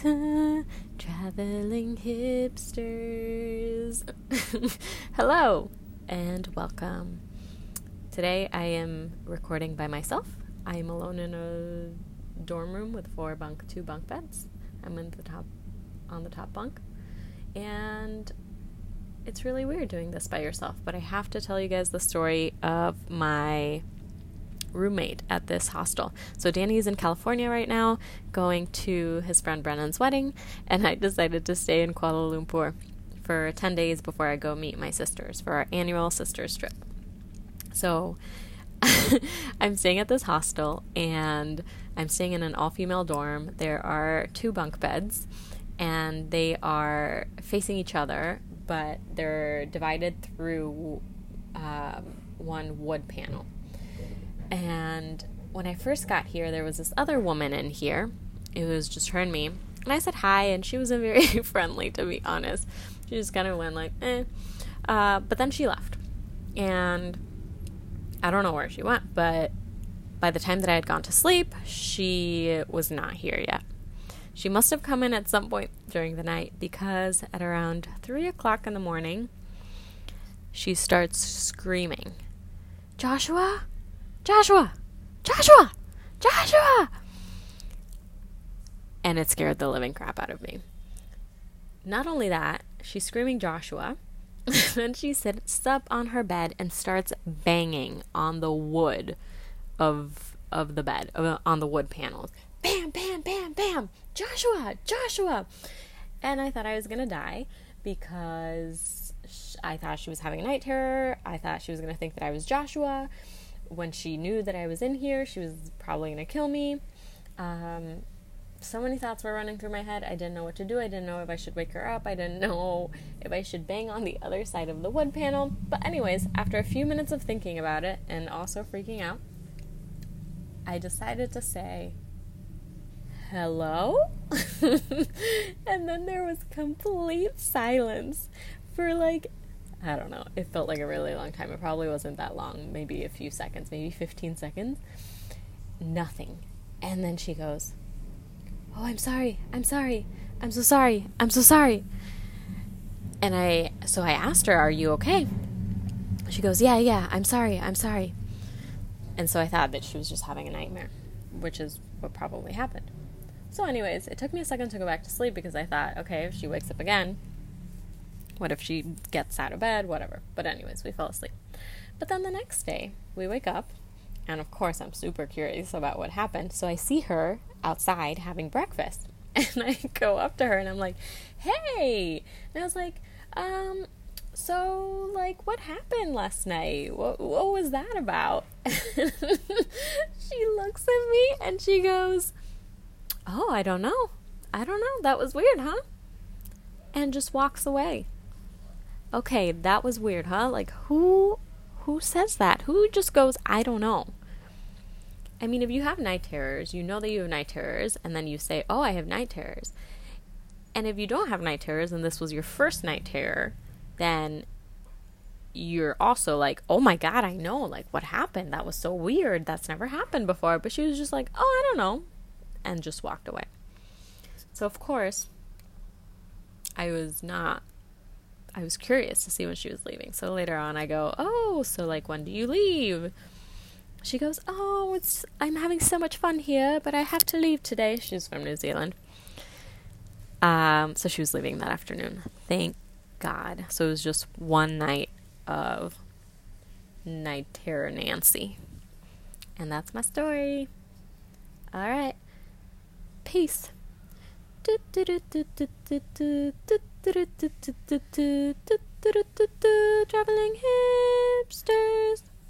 Traveling hipsters. Hello and welcome. Today I am recording by myself. I am alone in a dorm room with four bunk, two bunk beds. I'm in the top, on the top bunk, and it's really weird doing this by yourself. But I have to tell you guys the story of my roommate at this hostel. So Danny is in California right now, going to his friend Brennan's wedding, and I decided to stay in Kuala Lumpur for 10 days before I go meet my sisters for our annual sisters trip. So I'm staying at this hostel and I'm staying in an all female dorm. There are two bunk beds and they are facing each other, but they're divided through um, one wood panel. And when I first got here, there was this other woman in here. It was just her and me. And I said hi, and she wasn't very friendly, to be honest. She just kind of went like, eh. Uh, but then she left. And I don't know where she went, but by the time that I had gone to sleep, she was not here yet. She must have come in at some point during the night because at around 3 o'clock in the morning, she starts screaming, Joshua? Joshua! Joshua! Joshua! And it scared the living crap out of me. Not only that, she's screaming Joshua. then she sits up on her bed and starts banging on the wood of of the bed, on the wood panels. Bam, bam, bam, bam! Joshua! Joshua! And I thought I was gonna die because I thought she was having a night terror. I thought she was gonna think that I was Joshua when she knew that I was in here, she was probably going to kill me. Um, so many thoughts were running through my head. I didn't know what to do. I didn't know if I should wake her up. I didn't know if I should bang on the other side of the wood panel. But, anyways, after a few minutes of thinking about it and also freaking out, I decided to say, Hello? and then there was complete silence for like I don't know. It felt like a really long time. It probably wasn't that long, maybe a few seconds, maybe 15 seconds. Nothing. And then she goes, Oh, I'm sorry. I'm sorry. I'm so sorry. I'm so sorry. And I, so I asked her, Are you okay? She goes, Yeah, yeah, I'm sorry. I'm sorry. And so I thought that she was just having a nightmare, which is what probably happened. So, anyways, it took me a second to go back to sleep because I thought, okay, if she wakes up again, what if she gets out of bed? Whatever. But, anyways, we fell asleep. But then the next day, we wake up, and of course, I'm super curious about what happened. So I see her outside having breakfast. And I go up to her and I'm like, hey! And I was like, um, so, like, what happened last night? What, what was that about? she looks at me and she goes, oh, I don't know. I don't know. That was weird, huh? And just walks away okay, that was weird, huh? Like who who says that? Who just goes, I don't know. I mean, if you have night terrors, you know that you have night terrors, and then you say, Oh, I have night terrors. And if you don't have night terrors and this was your first night terror, then you're also like, Oh my god, I know, like what happened? That was so weird. That's never happened before. But she was just like, Oh, I don't know and just walked away. So of course I was not I was curious to see when she was leaving. So later on, I go, "Oh, so like when do you leave?" She goes, "Oh, it's I'm having so much fun here, but I have to leave today." She's from New Zealand. Um, so she was leaving that afternoon. Thank God. So it was just one night of night terror Nancy. And that's my story. All right. Peace. Traveling hipsters.